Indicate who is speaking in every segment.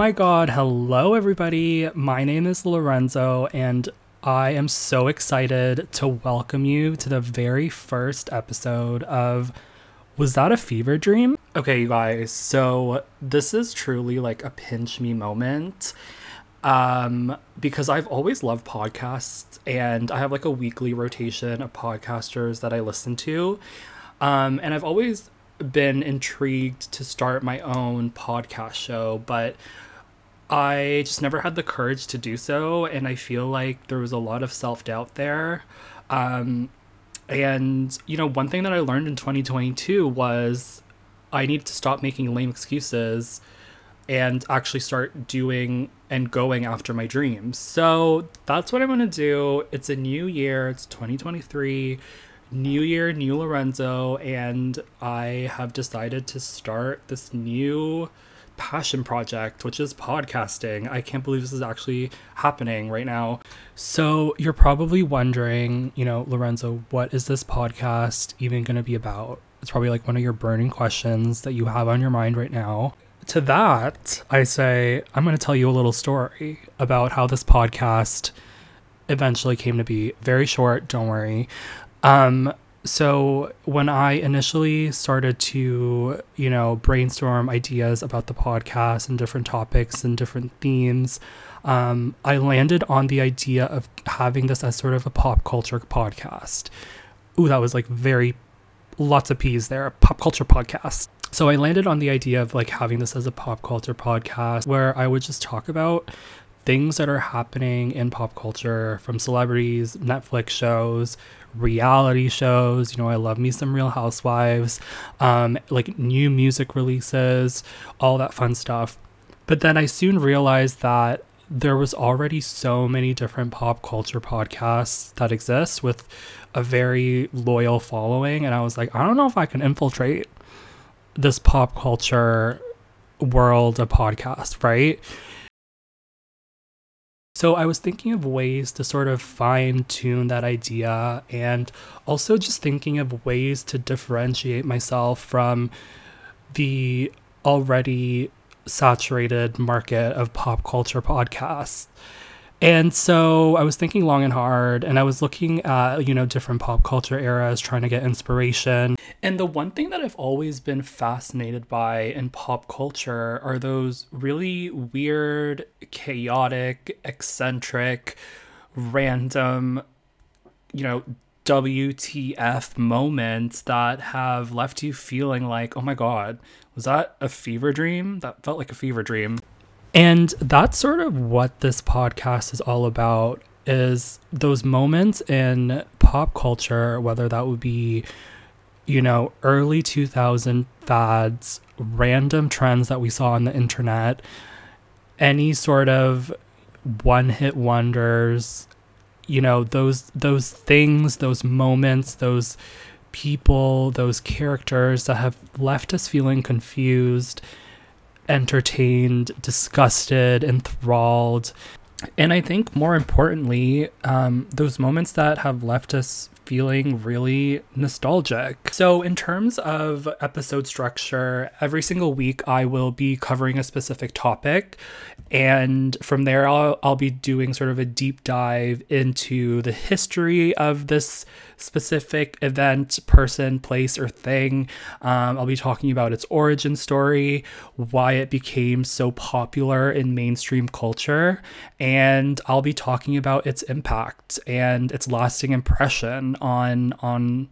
Speaker 1: my god, hello everybody. My name is Lorenzo and I am so excited to welcome you to the very first episode of Was That a Fever Dream? Okay, you guys, so this is truly like a pinch me moment. Um, because I've always loved podcasts and I have like a weekly rotation of podcasters that I listen to. Um, and I've always been intrigued to start my own podcast show, but I just never had the courage to do so. And I feel like there was a lot of self doubt there. Um, and, you know, one thing that I learned in 2022 was I needed to stop making lame excuses and actually start doing and going after my dreams. So that's what I'm going to do. It's a new year, it's 2023 new year, new Lorenzo, and I have decided to start this new passion project, which is podcasting. I can't believe this is actually happening right now. So, you're probably wondering, you know, Lorenzo, what is this podcast even going to be about? It's probably like one of your burning questions that you have on your mind right now. To that, I say, I'm going to tell you a little story about how this podcast eventually came to be. Very short, don't worry. Um, so when I initially started to, you know, brainstorm ideas about the podcast and different topics and different themes, um, I landed on the idea of having this as sort of a pop culture podcast. Ooh, that was like very lots of P's there. Pop culture podcast. So I landed on the idea of like having this as a pop culture podcast where I would just talk about things that are happening in pop culture from celebrities, Netflix shows, reality shows. You know, I love me some Real Housewives, um, like new music releases, all that fun stuff. But then I soon realized that there was already so many different pop culture podcasts that exist with a very loyal following. And I was like, I don't know if I can infiltrate this pop culture world of podcast, right? So I was thinking of ways to sort of fine tune that idea and also just thinking of ways to differentiate myself from the already saturated market of pop culture podcasts. And so I was thinking long and hard, and I was looking at, you know, different pop culture eras, trying to get inspiration. And the one thing that I've always been fascinated by in pop culture are those really weird, chaotic, eccentric, random, you know, WTF moments that have left you feeling like, oh my God, was that a fever dream? That felt like a fever dream. And that's sort of what this podcast is all about is those moments in pop culture, whether that would be, you know, early 2000 fads, random trends that we saw on the internet, any sort of one-hit wonders, you know, those those things, those moments, those people, those characters that have left us feeling confused entertained, disgusted, enthralled. And I think more importantly, um, those moments that have left us feeling really nostalgic. So, in terms of episode structure, every single week I will be covering a specific topic. And from there, I'll, I'll be doing sort of a deep dive into the history of this specific event, person, place, or thing. Um, I'll be talking about its origin story, why it became so popular in mainstream culture, and I'll be talking about its impact and its lasting impression on on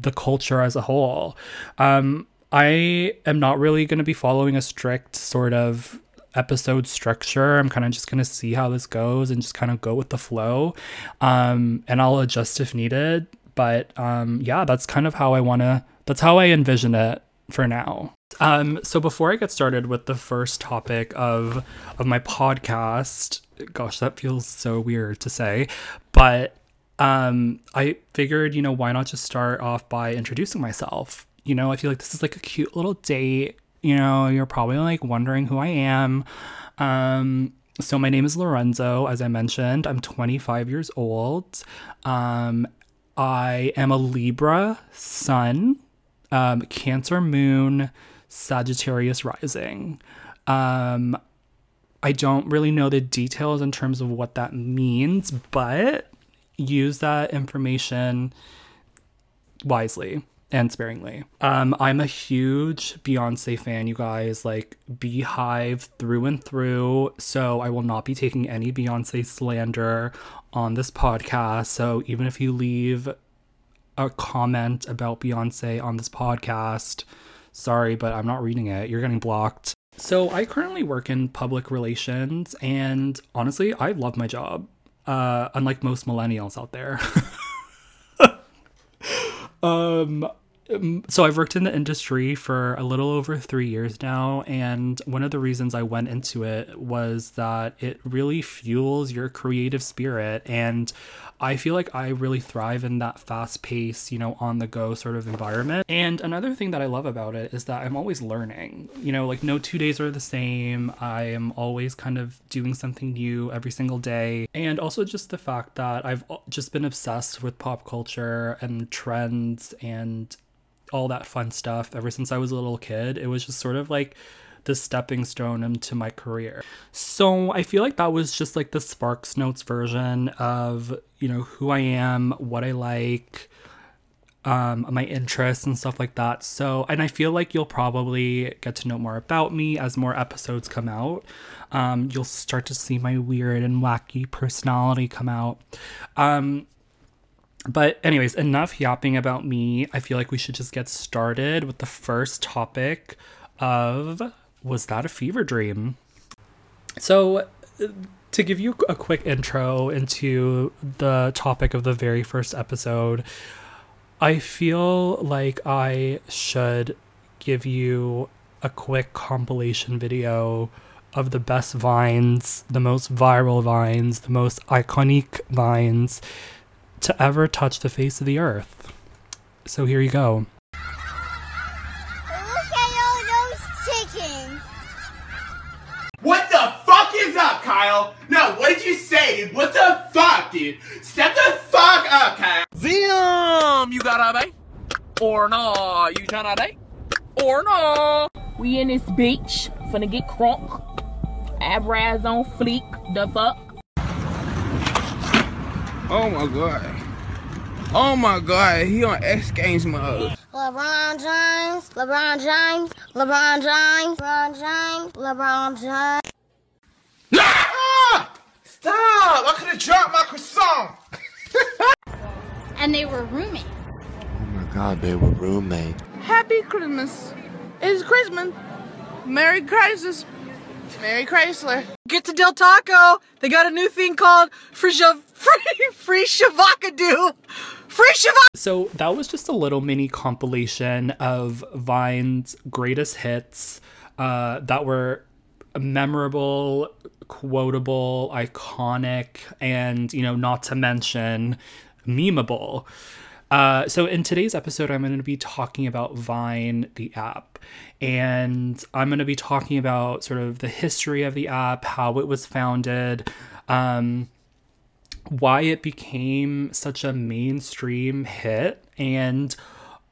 Speaker 1: the culture as a whole. Um, I am not really going to be following a strict sort of episode structure. I'm kind of just going to see how this goes and just kind of go with the flow. Um, and I'll adjust if needed. But um, yeah, that's kind of how I want to, that's how I envision it for now. Um, so before I get started with the first topic of of my podcast, gosh, that feels so weird to say, but um, I figured, you know, why not just start off by introducing myself? You know, I feel like this is like a cute little date you know, you're probably like wondering who I am. Um, so my name is Lorenzo, as I mentioned. I'm 25 years old. Um, I am a Libra sun, um, Cancer moon, Sagittarius rising. Um, I don't really know the details in terms of what that means, but use that information wisely and sparingly. Um, I'm a huge Beyonce fan, you guys, like Beyhive through and through. So I will not be taking any Beyonce slander on this podcast. So even if you leave a comment about Beyonce on this podcast, sorry, but I'm not reading it. You're getting blocked. So I currently work in public relations, and honestly, I love my job. Uh, unlike most millennials out there. um, Um, so I've worked in the industry for a little over three years now, and one of the reasons I went into it was that it really fuels your creative spirit, and I feel like I really thrive in that fast pace, you know, on the go sort of environment. And another thing that I love about it is that I'm always learning. You know, like no two days are the same. I am always kind of doing something new every single day, and also just the fact that I've just been obsessed with pop culture and trends and all that fun stuff ever since I was a little kid. It was just sort of like the stepping stone into my career. So I feel like that was just like the Sparks Notes version of, you know, who I am, what I like, um, my interests and stuff like that. So, and I feel like you'll probably get to know more about me as more episodes come out. Um, you'll start to see my weird and wacky personality come out. Um, but, anyways, enough yapping about me. I feel like we should just get started with the first topic of Was That a Fever Dream? So, uh, to give you a quick intro into the topic of the very first episode, I feel like I should give you a quick compilation video of the best vines, the most viral vines, the most iconic vines to ever touch the face of the earth. So here you go.
Speaker 2: Look at all those chickens.
Speaker 3: What the fuck is up, Kyle? No, what did you say, dude? What the fuck, dude? Step the fuck up, Kyle.
Speaker 4: Zim, you got a date? Or no? You tryna date? Or no?
Speaker 5: We in this beach, finna get crunk. Abraz on fleek, the fuck.
Speaker 6: Oh my god. Oh my god, he on X Games mode.
Speaker 2: LeBron James, LeBron James, LeBron James, LeBron James, LeBron James.
Speaker 3: Ah! Stop! I could have dropped my croissant.
Speaker 7: and they were roommates.
Speaker 8: Oh my god, they were roommates.
Speaker 6: Happy Christmas. It's Christmas. Merry Crisis. Merry Chrysler.
Speaker 9: Get to Del Taco. They got a new thing called Free Free Free Shavakadu. Free Shavak.
Speaker 1: So that was just a little mini compilation of Vine's greatest hits uh, that were memorable, quotable, iconic, and you know, not to mention memeable. Uh, so in today's episode, I'm going to be talking about Vine, the app, and I'm going to be talking about sort of the history of the app, how it was founded, um, why it became such a mainstream hit, and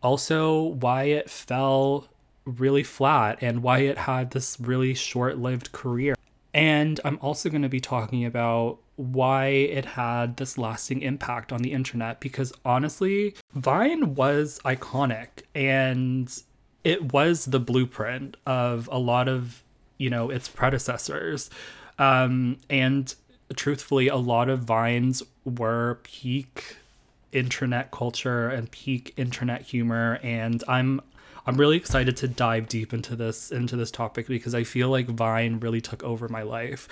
Speaker 1: also why it fell really flat and why it had this really short-lived career. And I'm also going to be talking about why it had this lasting impact on the internet because honestly, Vine was iconic and it was the blueprint of a lot of, you know, its predecessors. Um, and truthfully, a lot of Vines were peak internet culture and peak internet humor and I'm I'm really excited to dive deep into this into this topic because I feel like Vine really took over my life.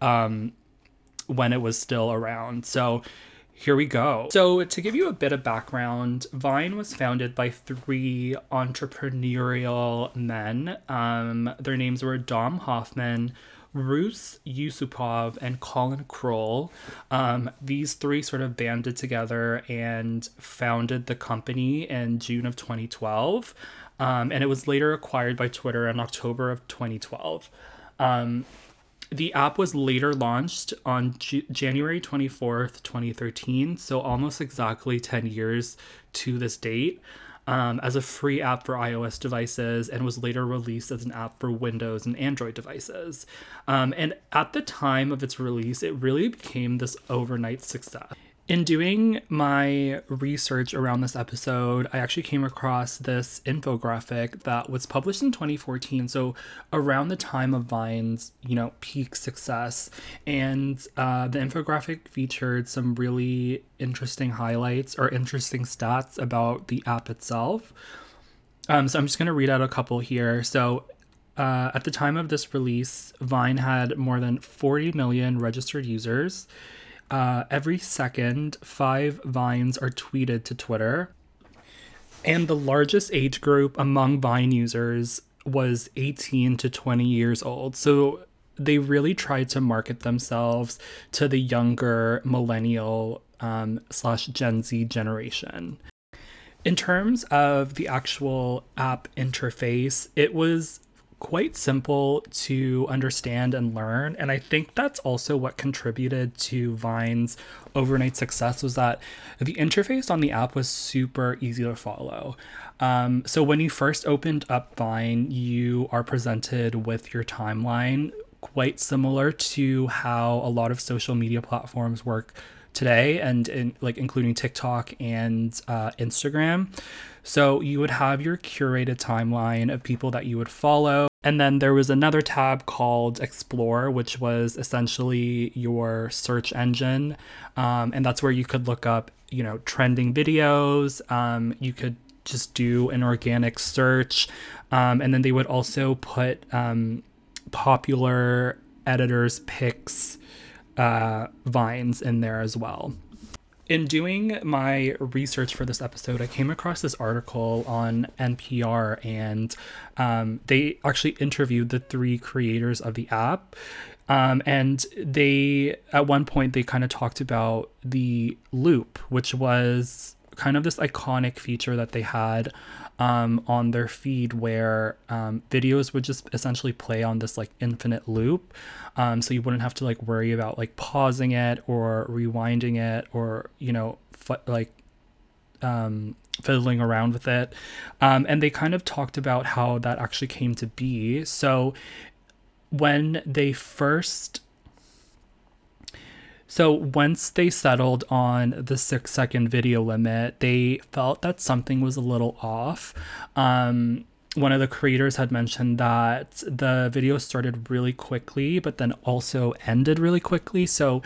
Speaker 1: Um, when it was still around. So here we go. So, to give you a bit of background, Vine was founded by three entrepreneurial men. Um, their names were Dom Hofmann, Rus Yusupov, and Colin Kroll. Um, these three sort of banded together and founded the company in June of 2012. Um, and it was later acquired by Twitter in October of 2012. Um, the app was later launched on G- January 24th, 2013, so almost exactly 10 years to this date. Um, as a free app for iOS devices and was later released as an app for Windows and Android devices. Um, and at the time of its release, it really became this overnight success. In doing my research around this episode, I actually came across this infographic that was published in 2014, so around the time of Vine's, you know, peak success. And uh, the infographic featured some really interesting highlights or interesting stats about the app itself. Um, so I'm just going to read out a couple here. So uh, at the time of this release, Vine had more than 40 million registered users. Uh, every second, five vines are tweeted to Twitter. And the largest age group among Vine users was 18 to 20 years old. So they really tried to market themselves to the younger millennial um, slash Gen Z generation. In terms of the actual app interface, it was quite simple to understand and learn. And i think that's also what contributed to vine's overnight success was that the interface on the app was super easy to follow. Um, so when you first opened up vine you are presented with your timeline quite similar to how a lot of social media platforms work today and in, like including tiktok and uh, instagram so you would have your curated timeline of people that you would follow. And then there was another tab called Explore, which was essentially your search engine. Um, and that's where you could look up, you know, trending videos. Um, you could just do an organic search. Um, and then they would also put um, popular editors' picks uh, vines in there as well in doing my research for this episode, I came across this article on NPR, and um, they actually interviewed the three creators of the app. Um, and they, at one point, they kind of talked about the loop, which was kind of this iconic feature that they had um, on their feed where um, videos would just essentially play on this like infinite loop. Um, so you wouldn't have to like worry about like pausing it or rewinding it or, you know, f- like um, fiddling around with it. Um, and they kind of talked about how that actually came to be. So when they first so once they settled on the six second video limit, they felt that something was a little off. Um, one of the creators had mentioned that the video started really quickly, but then also ended really quickly. So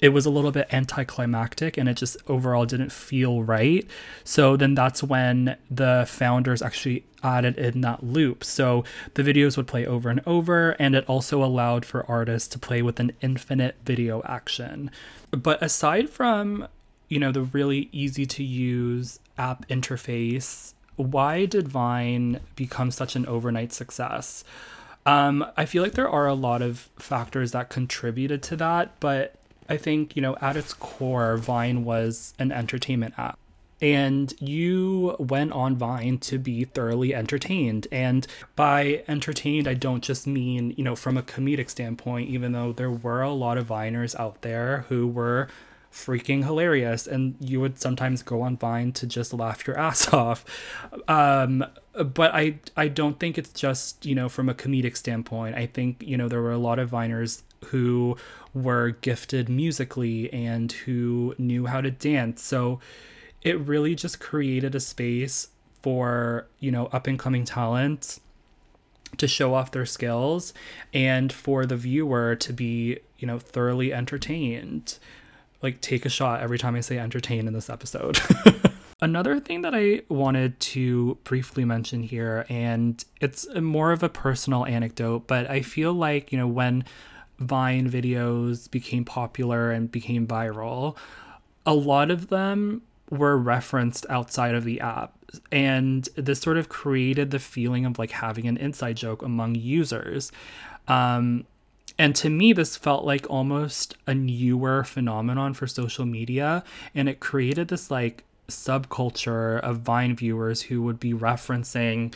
Speaker 1: it was a little bit anticlimactic and it just overall didn't feel right. So then that's when the founders actually added in that loop. So the videos would play over and over, and it also allowed for artists to play with an infinite video action. But aside from, you know, the really easy to use app interface, why did Vine become such an overnight success? Um, I feel like there are a lot of factors that contributed to that, but I think, you know, at its core, Vine was an entertainment app. And you went on Vine to be thoroughly entertained. And by entertained, I don't just mean, you know, from a comedic standpoint, even though there were a lot of Viners out there who were freaking hilarious and you would sometimes go on vine to just laugh your ass off um, but i i don't think it's just you know from a comedic standpoint i think you know there were a lot of viners who were gifted musically and who knew how to dance. So it really just created a space for, you know, up and coming talent to show off their skills and for the viewer to be, you know, thoroughly entertained. Like take a shot every time I say entertain in this episode. Another thing that I wanted to briefly mention here, and it's more of a personal anecdote, but I feel like, you know, when Vine videos became popular and became viral, a lot of them were referenced outside of the app. And this sort of created the feeling of like having an inside joke among users. Um, and to me, this felt like almost a newer phenomenon for social media. And it created this like subculture of Vine viewers who would be referencing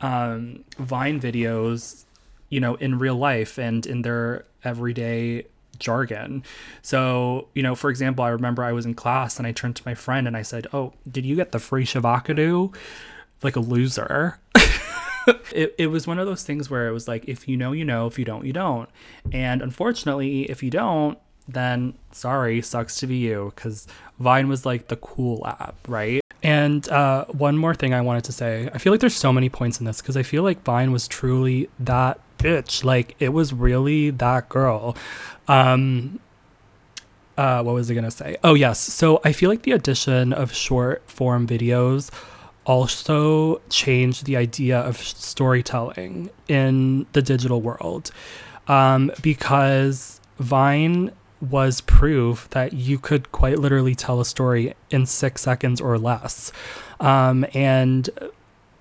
Speaker 1: um, Vine videos you know, in real life and in their everyday jargon. So, you know, for example, I remember I was in class and I turned to my friend and I said, Oh, did you get the free Shavakadu? like a loser. it, it was one of those things where it was like, if you know, you know, if you don't, you don't. And unfortunately, if you don't, then sorry, sucks to be you, because Vine was like the cool app, right? And uh, one more thing I wanted to say I feel like there's so many points in this because I feel like Vine was truly that bitch. Like, it was really that girl. Um, uh, what was I gonna say? Oh yes. So I feel like the addition of short form videos also changed the idea of storytelling in the digital world, um, because Vine was proof that you could quite literally tell a story in six seconds or less, um, and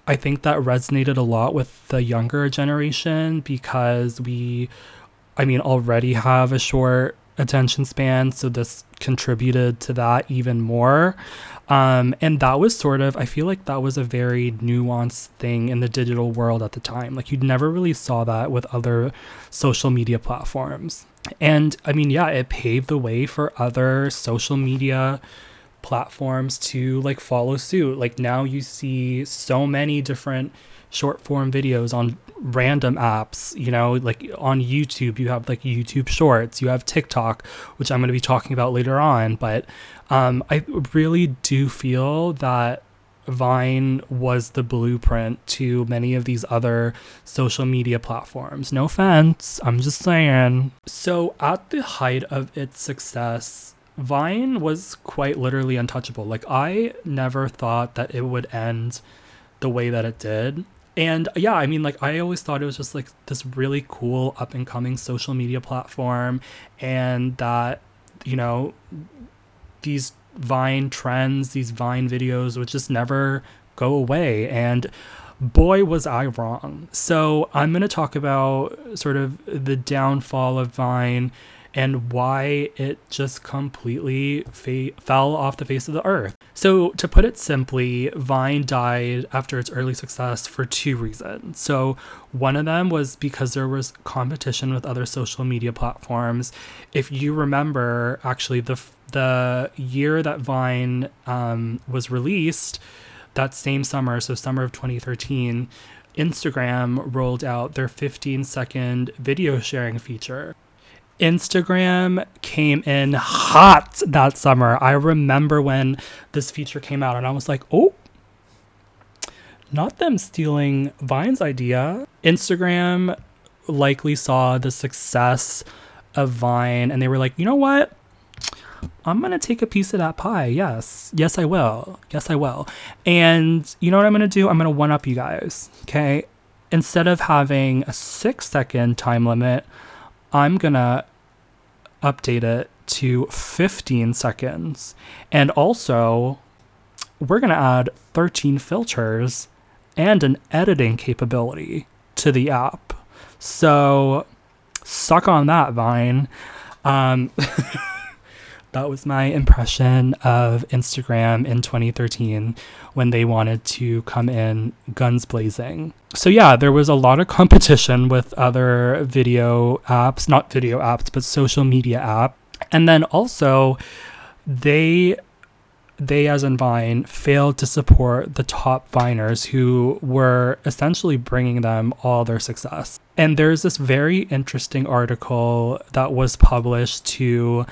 Speaker 1: I think that resonated a lot with the younger generation because we, I mean, already have a short attention span. So this contributed to that even more. Um, and that was sort of, I feel like that was a very nuanced thing in the digital world at the time. Like you never really saw that with other social media platforms. And I mean, yeah, it paved the way for other social media platforms to like follow suit. Like now you see so many different short form videos on random apps, you know, like on YouTube, you have like YouTube Shorts, you have TikTok, which I'm going to be talking about later on. But um, I really do feel that Vine was the blueprint to many of these other social media platforms. No offense, I'm just saying. So, at the height of its success, Vine was quite literally untouchable. Like, I never thought that it would end the way that it did. And yeah, I mean, like, I always thought it was just like this really cool up and coming social media platform, and that, you know, these Vine trends, these Vine videos would just never go away. And boy, was I wrong. So I'm going to talk about sort of the downfall of Vine and why it just completely fa- fell off the face of the earth. So, to put it simply, Vine died after its early success for two reasons. So, one of them was because there was competition with other social media platforms. If you remember, actually, the the year that Vine um, was released, that same summer, so summer of 2013, Instagram rolled out their 15 second video sharing feature. Instagram came in hot that summer. I remember when this feature came out and I was like, oh, not them stealing Vine's idea. Instagram likely saw the success of Vine and they were like, you know what? I'm going to take a piece of that pie. Yes. Yes, I will. Yes, I will. And you know what I'm going to do? I'm going to one up you guys. Okay. Instead of having a six second time limit, I'm going to update it to 15 seconds. And also, we're going to add 13 filters and an editing capability to the app. So, suck on that, Vine. Um, that was my impression of Instagram in 2013 when they wanted to come in guns blazing. So, yeah, there was a lot of competition with other video apps, not video apps, but social media app. And then also, they they as in Vine failed to support the top Viners who were essentially bringing them all their success. And there's this very interesting article that was published to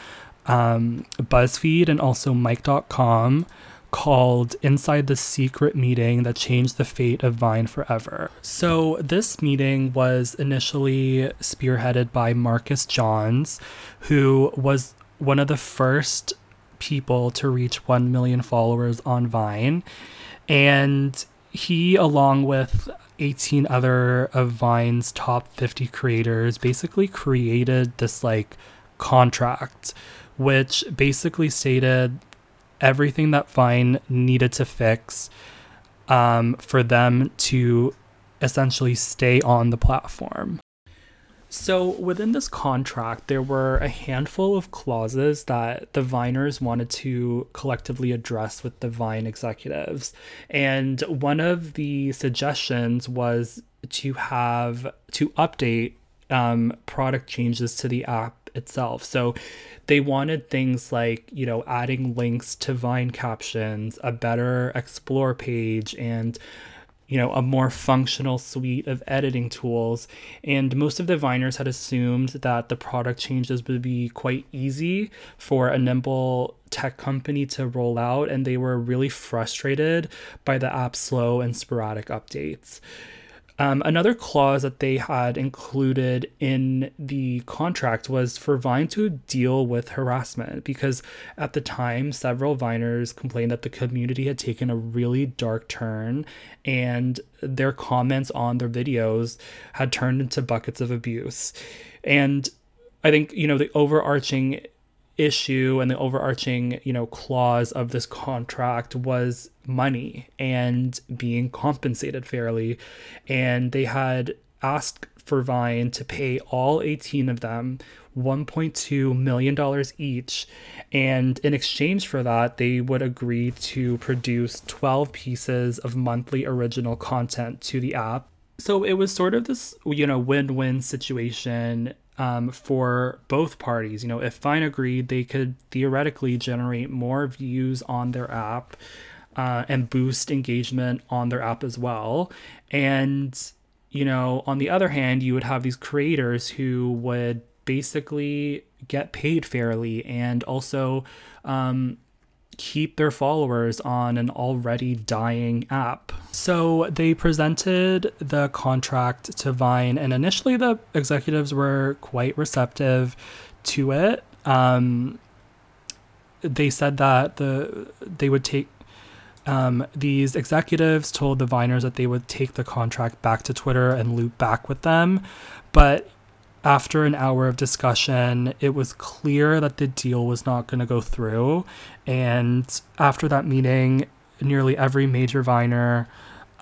Speaker 1: um, BuzzFeed and also Mic.com called Inside the Secret Meeting That Changed the Fate of Vine Forever. So, this meeting was initially spearheaded by Marcus Johns, who was one of the first people to reach 1 million followers on Vine. And he, along with 18 other of Vine's top 50 creators, basically created this like contract which basically stated everything that Vine needed to fix um, for them to essentially stay on the platform. So, within this contract, there were a handful of clauses that the Viners wanted to collectively address with the Vine executives. And one of the suggestions was to have to update um, product changes to the app itself. So they wanted things like, you know, adding links to Vine captions, a better explore page, and you know, a more functional suite of editing tools. And most of the Viners had assumed that the product changes would be quite easy for a nimble tech company to roll out. And they were really frustrated by the app's slow and sporadic updates. Um, another clause that they had included in the contract was for Vine to deal with harassment because at the time, several Viners complained that the community had taken a really dark turn and their comments on their videos had turned into buckets of abuse. And I think, you know, the overarching issue and the overarching you know clause of this contract was money and being compensated fairly. And they had asked for Vine to pay all 18 of them 1.2 million dollars each. And in exchange for that they would agree to produce 12 pieces of monthly original content to the app. So it was sort of this you know win-win situation um, for both parties. You know, if Vine agreed, they could theoretically generate more views on their app uh, and boost engagement on their app as well. And, you know, on the other hand, you would have these creators who would basically get paid fairly and also um, keep their followers on an already dying app. So they presented the contract to Vine, and initially the executives were quite receptive to it. Um, they said that the they would take um, these executives told the Viners that they would take the contract back to Twitter and loop back with them, but after an hour of discussion, it was clear that the deal was not going to go through. And after that meeting, nearly every major Viner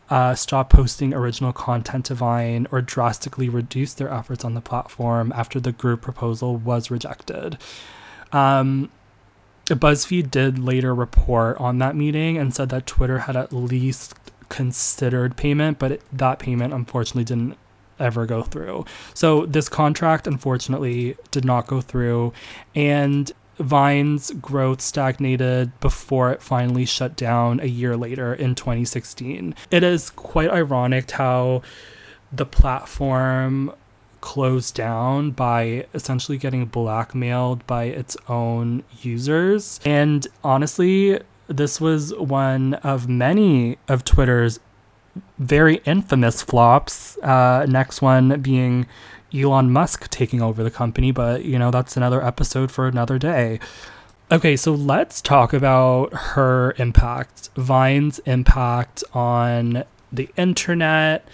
Speaker 1: uh, stopped posting original content to Vine or drastically reduced their efforts on the platform after the group proposal was rejected. Um, BuzzFeed did later report on that meeting and said that Twitter had at least considered payment, but it, that payment unfortunately didn't ever go through. So this contract unfortunately did not go through and Vine's growth stagnated before it finally shut down a year later in 2016. It is quite ironic how the platform closed down by essentially getting blackmailed by its own users. And honestly, this was one of many of Twitter's very infamous flops. Uh, next one being Elon Musk taking over the company, but you know, that's another episode for another day. Okay, so let's talk about her impact, Vine's impact on the internet,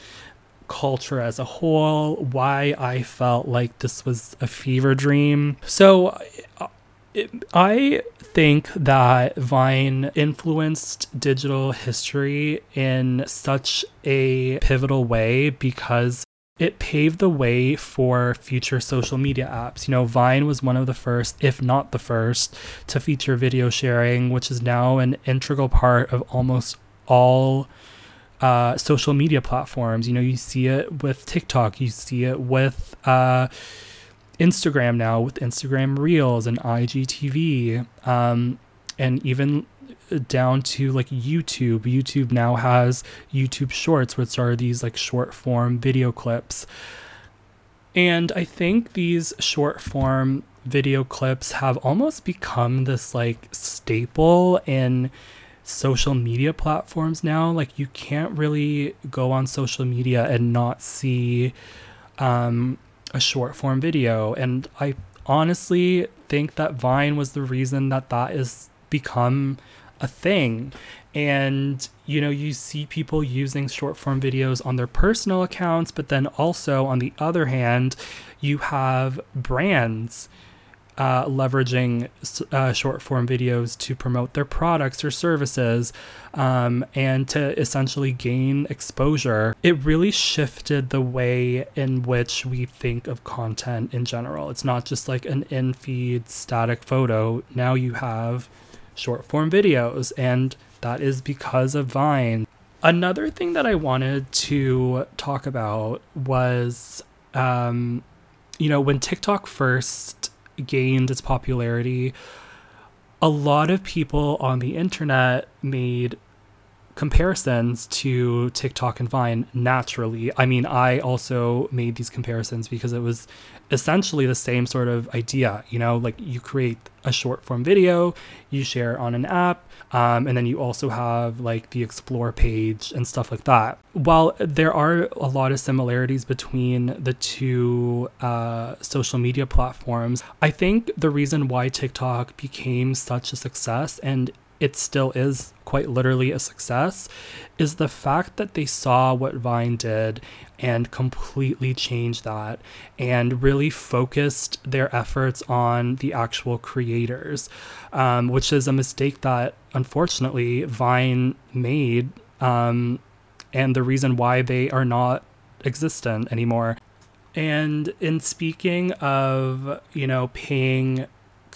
Speaker 1: culture as a whole, why I felt like this was a fever dream. So, I think that Vine influenced digital history in such a pivotal way because it paved the way for future social media apps. You know, Vine was one of the first, if not the first, to feature video sharing, which is now an integral part of almost all uh, social media platforms. You know, you see it with TikTok, you see it with uh, Instagram now with Instagram Reels and IGTV, um, and even down to like YouTube. YouTube now has YouTube Shorts, which are these like short form video clips. And I think these short form video clips have almost become this like staple in social media platforms now. Like you can't really go on social media and not see um, a short form video. And I honestly think that Vine was the reason that that is become a thing. And, you know, you see people using short form videos on their personal accounts, but then also, on the other hand, you have brands uh, leveraging uh, short form videos to promote their products or services um, and to essentially gain exposure. It really shifted the way in which we think of content in general. It's not just like an in feed static photo. Now you have short form videos, and that is because of Vine. Another thing that I wanted to talk about was, um, you know, when TikTok first gained its popularity, a lot of people on the internet made comparisons to TikTok and Vine naturally. I mean, I also made these comparisons because it was essentially the same sort of idea. You know, like you create a short form video, you share on an app, um, and then you also have like the explore page and stuff like that. While there are a lot of similarities between the two uh, social media platforms, I think the reason why TikTok became such a success and it still is quite literally a success is the fact that they saw what Vine did and completely changed that and really focused their efforts on the actual creators, um, which is a mistake that unfortunately Vine made. Um, and the reason why they are not existent anymore. And in speaking of, you know, paying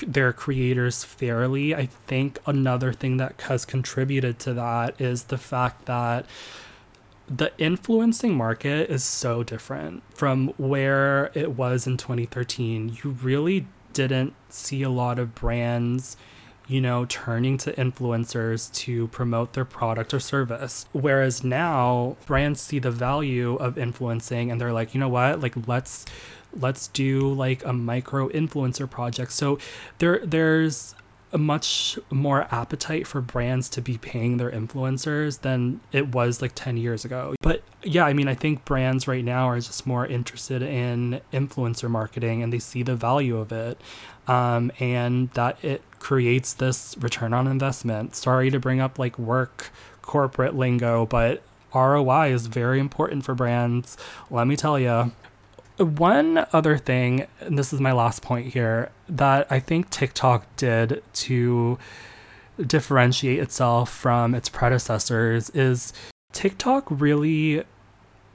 Speaker 1: their creators fairly. I think another thing that has contributed to that is the fact that the influencing market is so different from where it was in 2013. You really didn't see a lot of brands you know, turning to influencers to promote their product or service. Whereas now brands see the value of influencing and they're like, you know what, like let's let's do like a micro influencer project. So there there's a much more appetite for brands to be paying their influencers than it was like 10 years ago. But yeah, I mean, I think brands right now are just more interested in influencer marketing and they see the value of it. Um, and that it creates this return on investment. Sorry to bring up like work corporate lingo, but ROI is very important for brands. Let me tell you. One other thing, and this is my last point here, that I think TikTok did to differentiate itself from its predecessors is TikTok really,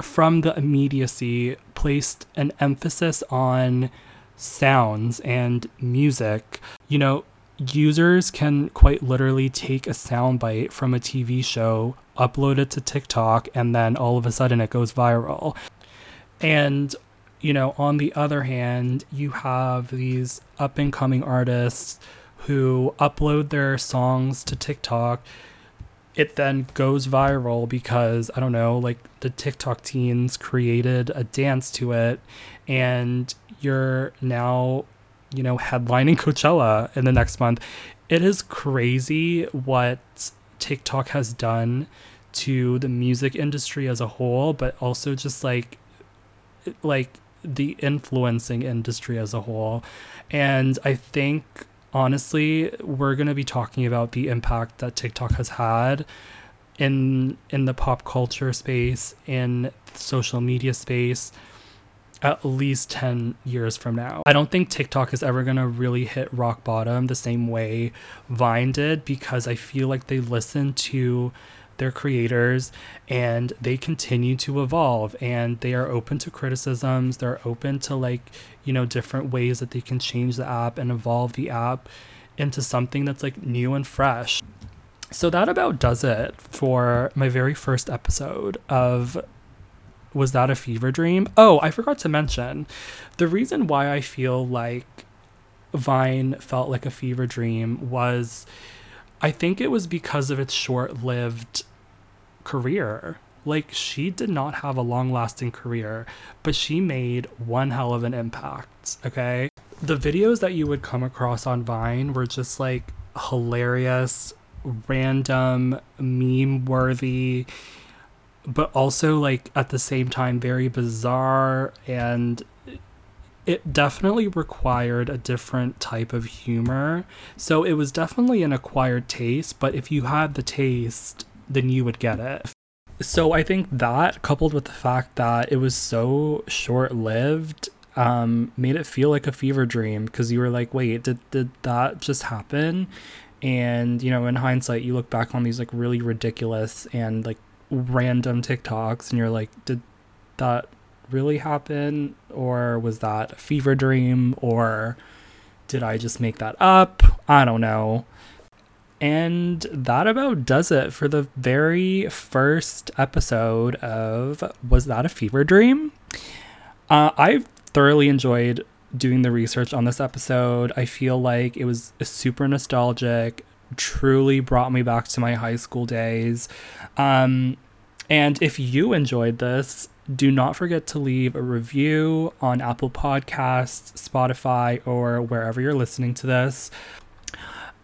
Speaker 1: from the immediacy, placed an emphasis on sounds and music. You know, users can quite literally take a soundbite from a TV show, upload it to TikTok, and then all of a sudden it goes viral. And you know, on the other hand, you have these up and coming artists who upload their songs to TikTok. It then goes viral because, I don't know, like the TikTok teens created a dance to it, and you're now, you know, headlining Coachella in the next month. It is crazy what TikTok has done to the music industry as a whole, but also just like, like the influencing industry as a whole. And I think honestly, we're going to be talking about the impact that TikTok has had in in the pop culture space, in social media space at least 10 years from now. I don't think TikTok is ever going to really hit rock bottom the same way Vine did because I feel like they listen to their creators and they continue to evolve and they are open to criticisms. They're open to like you know different ways that they can change the app and evolve the app into something that's like new and fresh. So that about does it for my very first episode of was that a fever dream? Oh i forgot to mention the reason why i feel like vine felt like a fever dream was I think it was because of its short lived career. Like, she did not have a long lasting career, but she made one hell of an impact, okay? The videos that you would come across on Vine were just like hilarious, random, meme worthy, but also like at the same time very bizarre and it definitely required a different type of humor. So it was definitely an acquired taste, but if you had the taste, then you would get it. So I think that coupled with the fact that it was so short-lived um, made it feel like a fever dream because you were like, wait, did did that just happen? And you know, in hindsight, you look back on these like really ridiculous and like random TikToks, and you're like, did that really happen or was that a fever dream or did I just make that up? I don't know. And that about does it for the very first episode of Was That a Fever Dream? Uh, I've thoroughly enjoyed doing the research on this episode. I feel like it was super nostalgic, truly brought me back to my high school days. Um, and if you enjoyed this, do not forget to leave a review on Apple Podcasts, Spotify, or wherever you're listening to this.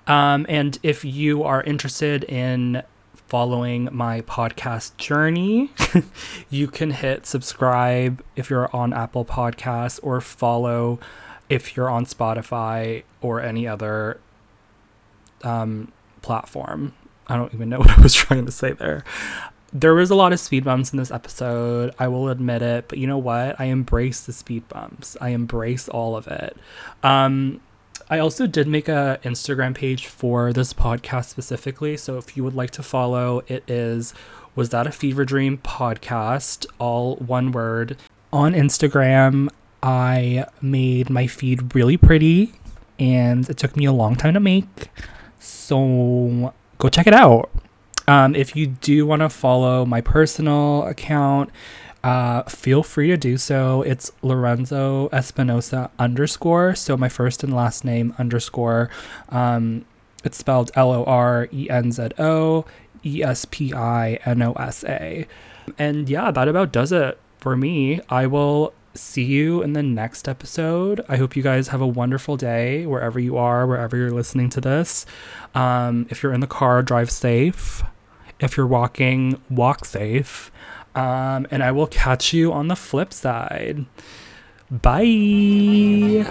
Speaker 1: Um, and if you are interested in following my podcast journey, you can hit subscribe if you're on Apple Podcasts or follow if you're on Spotify or any other um, platform. I don't even know what I was trying to say there. There was a lot of speed bumps in this episode. I will admit it, but you know what? I embrace the speed bumps. I embrace all of it. Um, I also did make a Instagram page for this podcast specifically. So if you would like to follow, it is Was That a Fever Dream podcast, all one word. On Instagram, I made my feed really pretty and it took me a long time to make. So go check it out. Um, if you do want to follow my personal account, uh, feel free to do so. It's Lorenzo Espinosa underscore. So my first and last name underscore. Um, it's spelled L O R E N Z O E S P I N O S A. And yeah, that about does it for me. I will see you in the next episode. I hope you guys have a wonderful day wherever you are, wherever you're listening to this. Um, if you're in the car, drive safe if you're walking, walk safe. Um, and I will catch you on the flip side. Bye.